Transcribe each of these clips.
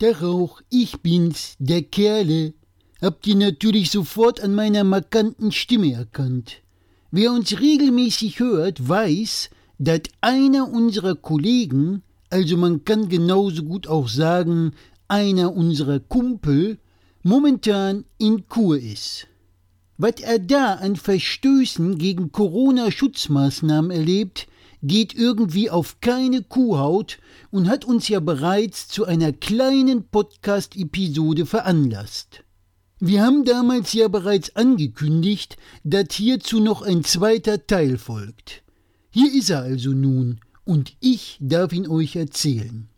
Der Rauch, ich bin's, der Kerle. Habt ihr natürlich sofort an meiner markanten Stimme erkannt. Wer uns regelmäßig hört, weiß, dass einer unserer Kollegen, also man kann genauso gut auch sagen, einer unserer Kumpel, momentan in Kur ist. Was er da an Verstößen gegen Corona-Schutzmaßnahmen erlebt, geht irgendwie auf keine Kuhhaut und hat uns ja bereits zu einer kleinen Podcast-Episode veranlasst. Wir haben damals ja bereits angekündigt, dass hierzu noch ein zweiter Teil folgt. Hier ist er also nun, und ich darf ihn euch erzählen.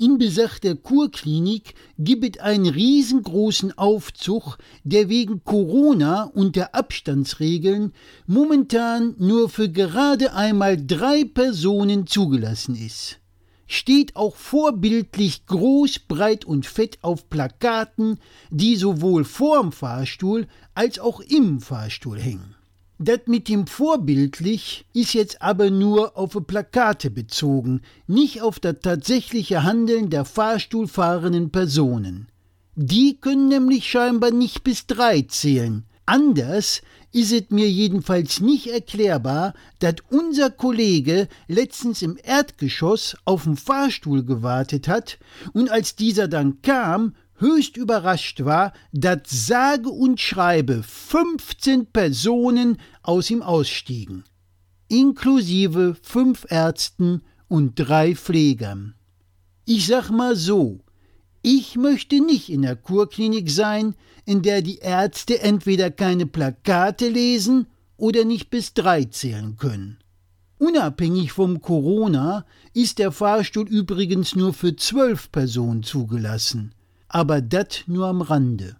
In besagter Kurklinik gibt es einen riesengroßen Aufzug, der wegen Corona und der Abstandsregeln momentan nur für gerade einmal drei Personen zugelassen ist. Steht auch vorbildlich groß, breit und fett auf Plakaten, die sowohl vorm Fahrstuhl als auch im Fahrstuhl hängen. Das mit dem vorbildlich ist jetzt aber nur auf Plakate bezogen, nicht auf das tatsächliche Handeln der fahrstuhlfahrenden Personen. Die können nämlich scheinbar nicht bis drei zählen. Anders ist es mir jedenfalls nicht erklärbar, dass unser Kollege letztens im Erdgeschoss auf dem Fahrstuhl gewartet hat und als dieser dann kam, höchst überrascht war, dass sage und schreibe 15 Personen aus ihm ausstiegen, inklusive fünf Ärzten und drei Pflegern. Ich sag mal so, ich möchte nicht in der Kurklinik sein, in der die Ärzte entweder keine Plakate lesen oder nicht bis drei zählen können. Unabhängig vom Corona ist der Fahrstuhl übrigens nur für zwölf Personen zugelassen aber dat nur am Rande.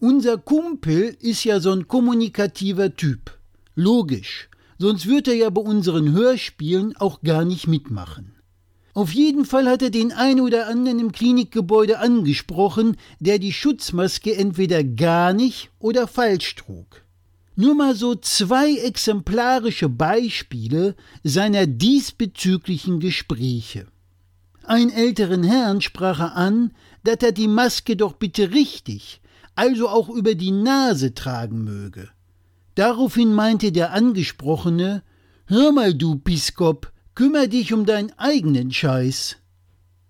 Unser Kumpel ist ja so ein kommunikativer Typ. Logisch, sonst wird er ja bei unseren Hörspielen auch gar nicht mitmachen. Auf jeden Fall hat er den ein oder anderen im Klinikgebäude angesprochen, der die Schutzmaske entweder gar nicht oder falsch trug. Nur mal so zwei exemplarische Beispiele seiner diesbezüglichen Gespräche. Einen älteren Herrn sprach er an, dass er die Maske doch bitte richtig, also auch über die Nase tragen möge. Daraufhin meinte der Angesprochene, Hör mal, du Biskop, kümmer dich um deinen eigenen Scheiß.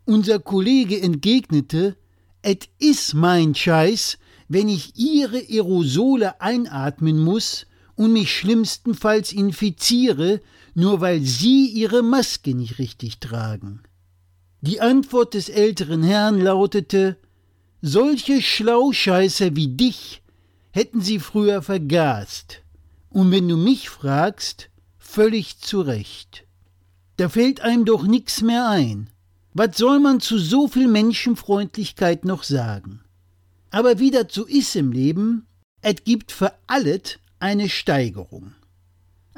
Unser Kollege entgegnete, Et is mein Scheiß, wenn ich ihre Aerosole einatmen muss und mich schlimmstenfalls infiziere, nur weil sie ihre Maske nicht richtig tragen. Die Antwort des älteren Herrn lautete Solche Schlauscheißer wie dich hätten sie früher vergast. Und wenn du mich fragst, völlig zu Recht. Da fällt einem doch nix mehr ein. Was soll man zu so viel Menschenfreundlichkeit noch sagen? Aber wie das so ist im Leben, es gibt für alles eine Steigerung.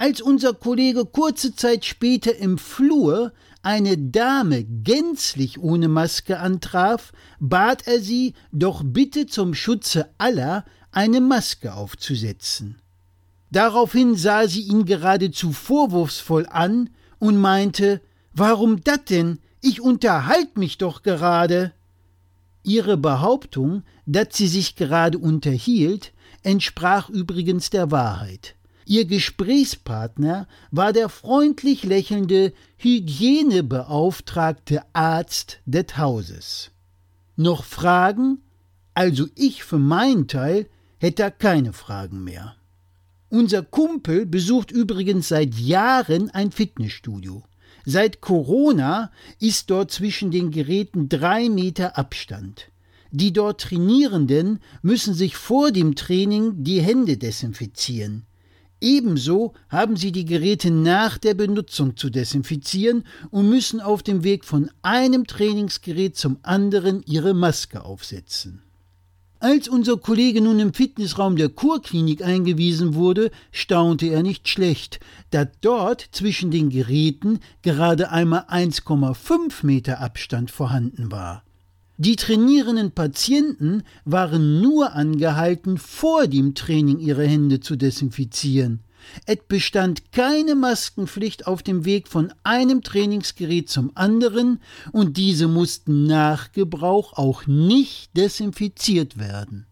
Als unser Kollege kurze Zeit später im Flur eine Dame gänzlich ohne Maske antraf, bat er sie, doch bitte zum Schutze aller eine Maske aufzusetzen. Daraufhin sah sie ihn geradezu vorwurfsvoll an und meinte, Warum dat denn? Ich unterhalt mich doch gerade. Ihre Behauptung, dass sie sich gerade unterhielt, entsprach übrigens der Wahrheit. Ihr Gesprächspartner war der freundlich lächelnde Hygienebeauftragte Arzt des Hauses. Noch Fragen? Also ich für meinen Teil hätte keine Fragen mehr. Unser Kumpel besucht übrigens seit Jahren ein Fitnessstudio. Seit Corona ist dort zwischen den Geräten drei Meter Abstand. Die dort Trainierenden müssen sich vor dem Training die Hände desinfizieren. Ebenso haben sie die Geräte nach der Benutzung zu desinfizieren und müssen auf dem Weg von einem Trainingsgerät zum anderen ihre Maske aufsetzen. Als unser Kollege nun im Fitnessraum der Kurklinik eingewiesen wurde, staunte er nicht schlecht, da dort zwischen den Geräten gerade einmal 1,5 Meter Abstand vorhanden war. Die trainierenden Patienten waren nur angehalten, vor dem Training ihre Hände zu desinfizieren. Es bestand keine Maskenpflicht auf dem Weg von einem Trainingsgerät zum anderen und diese mussten nach Gebrauch auch nicht desinfiziert werden.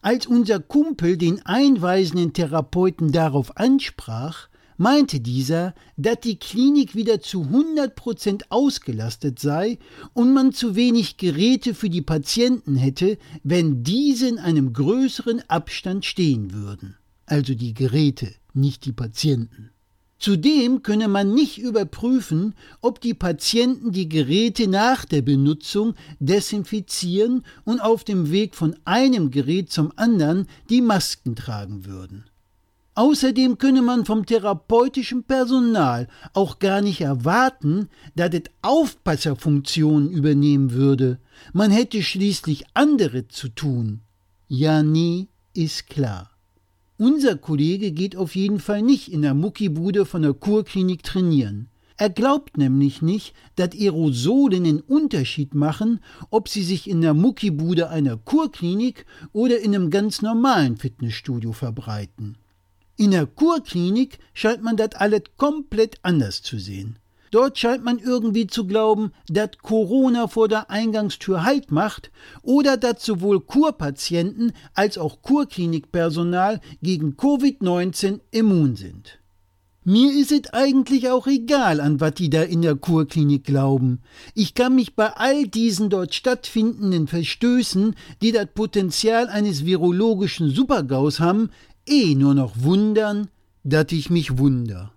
Als unser Kumpel den einweisenden Therapeuten darauf ansprach, meinte dieser, dass die Klinik wieder zu 100 Prozent ausgelastet sei und man zu wenig Geräte für die Patienten hätte, wenn diese in einem größeren Abstand stehen würden. Also die Geräte, nicht die Patienten. Zudem könne man nicht überprüfen, ob die Patienten die Geräte nach der Benutzung desinfizieren und auf dem Weg von einem Gerät zum anderen die Masken tragen würden. Außerdem könne man vom therapeutischen Personal auch gar nicht erwarten, dass es Aufpasserfunktionen übernehmen würde. Man hätte schließlich andere zu tun. Ja, nee, ist klar. Unser Kollege geht auf jeden Fall nicht in der Muckibude von der Kurklinik trainieren. Er glaubt nämlich nicht, dass Aerosole einen Unterschied machen, ob sie sich in der Muckibude einer Kurklinik oder in einem ganz normalen Fitnessstudio verbreiten. In der Kurklinik scheint man das alles komplett anders zu sehen. Dort scheint man irgendwie zu glauben, dass Corona vor der Eingangstür Halt macht oder dass sowohl Kurpatienten als auch Kurklinikpersonal gegen Covid-19 immun sind. Mir ist es eigentlich auch egal, an was die da in der Kurklinik glauben. Ich kann mich bei all diesen dort stattfindenden Verstößen, die das Potenzial eines virologischen Supergaus haben, eh nur noch wundern, dass ich mich wunder.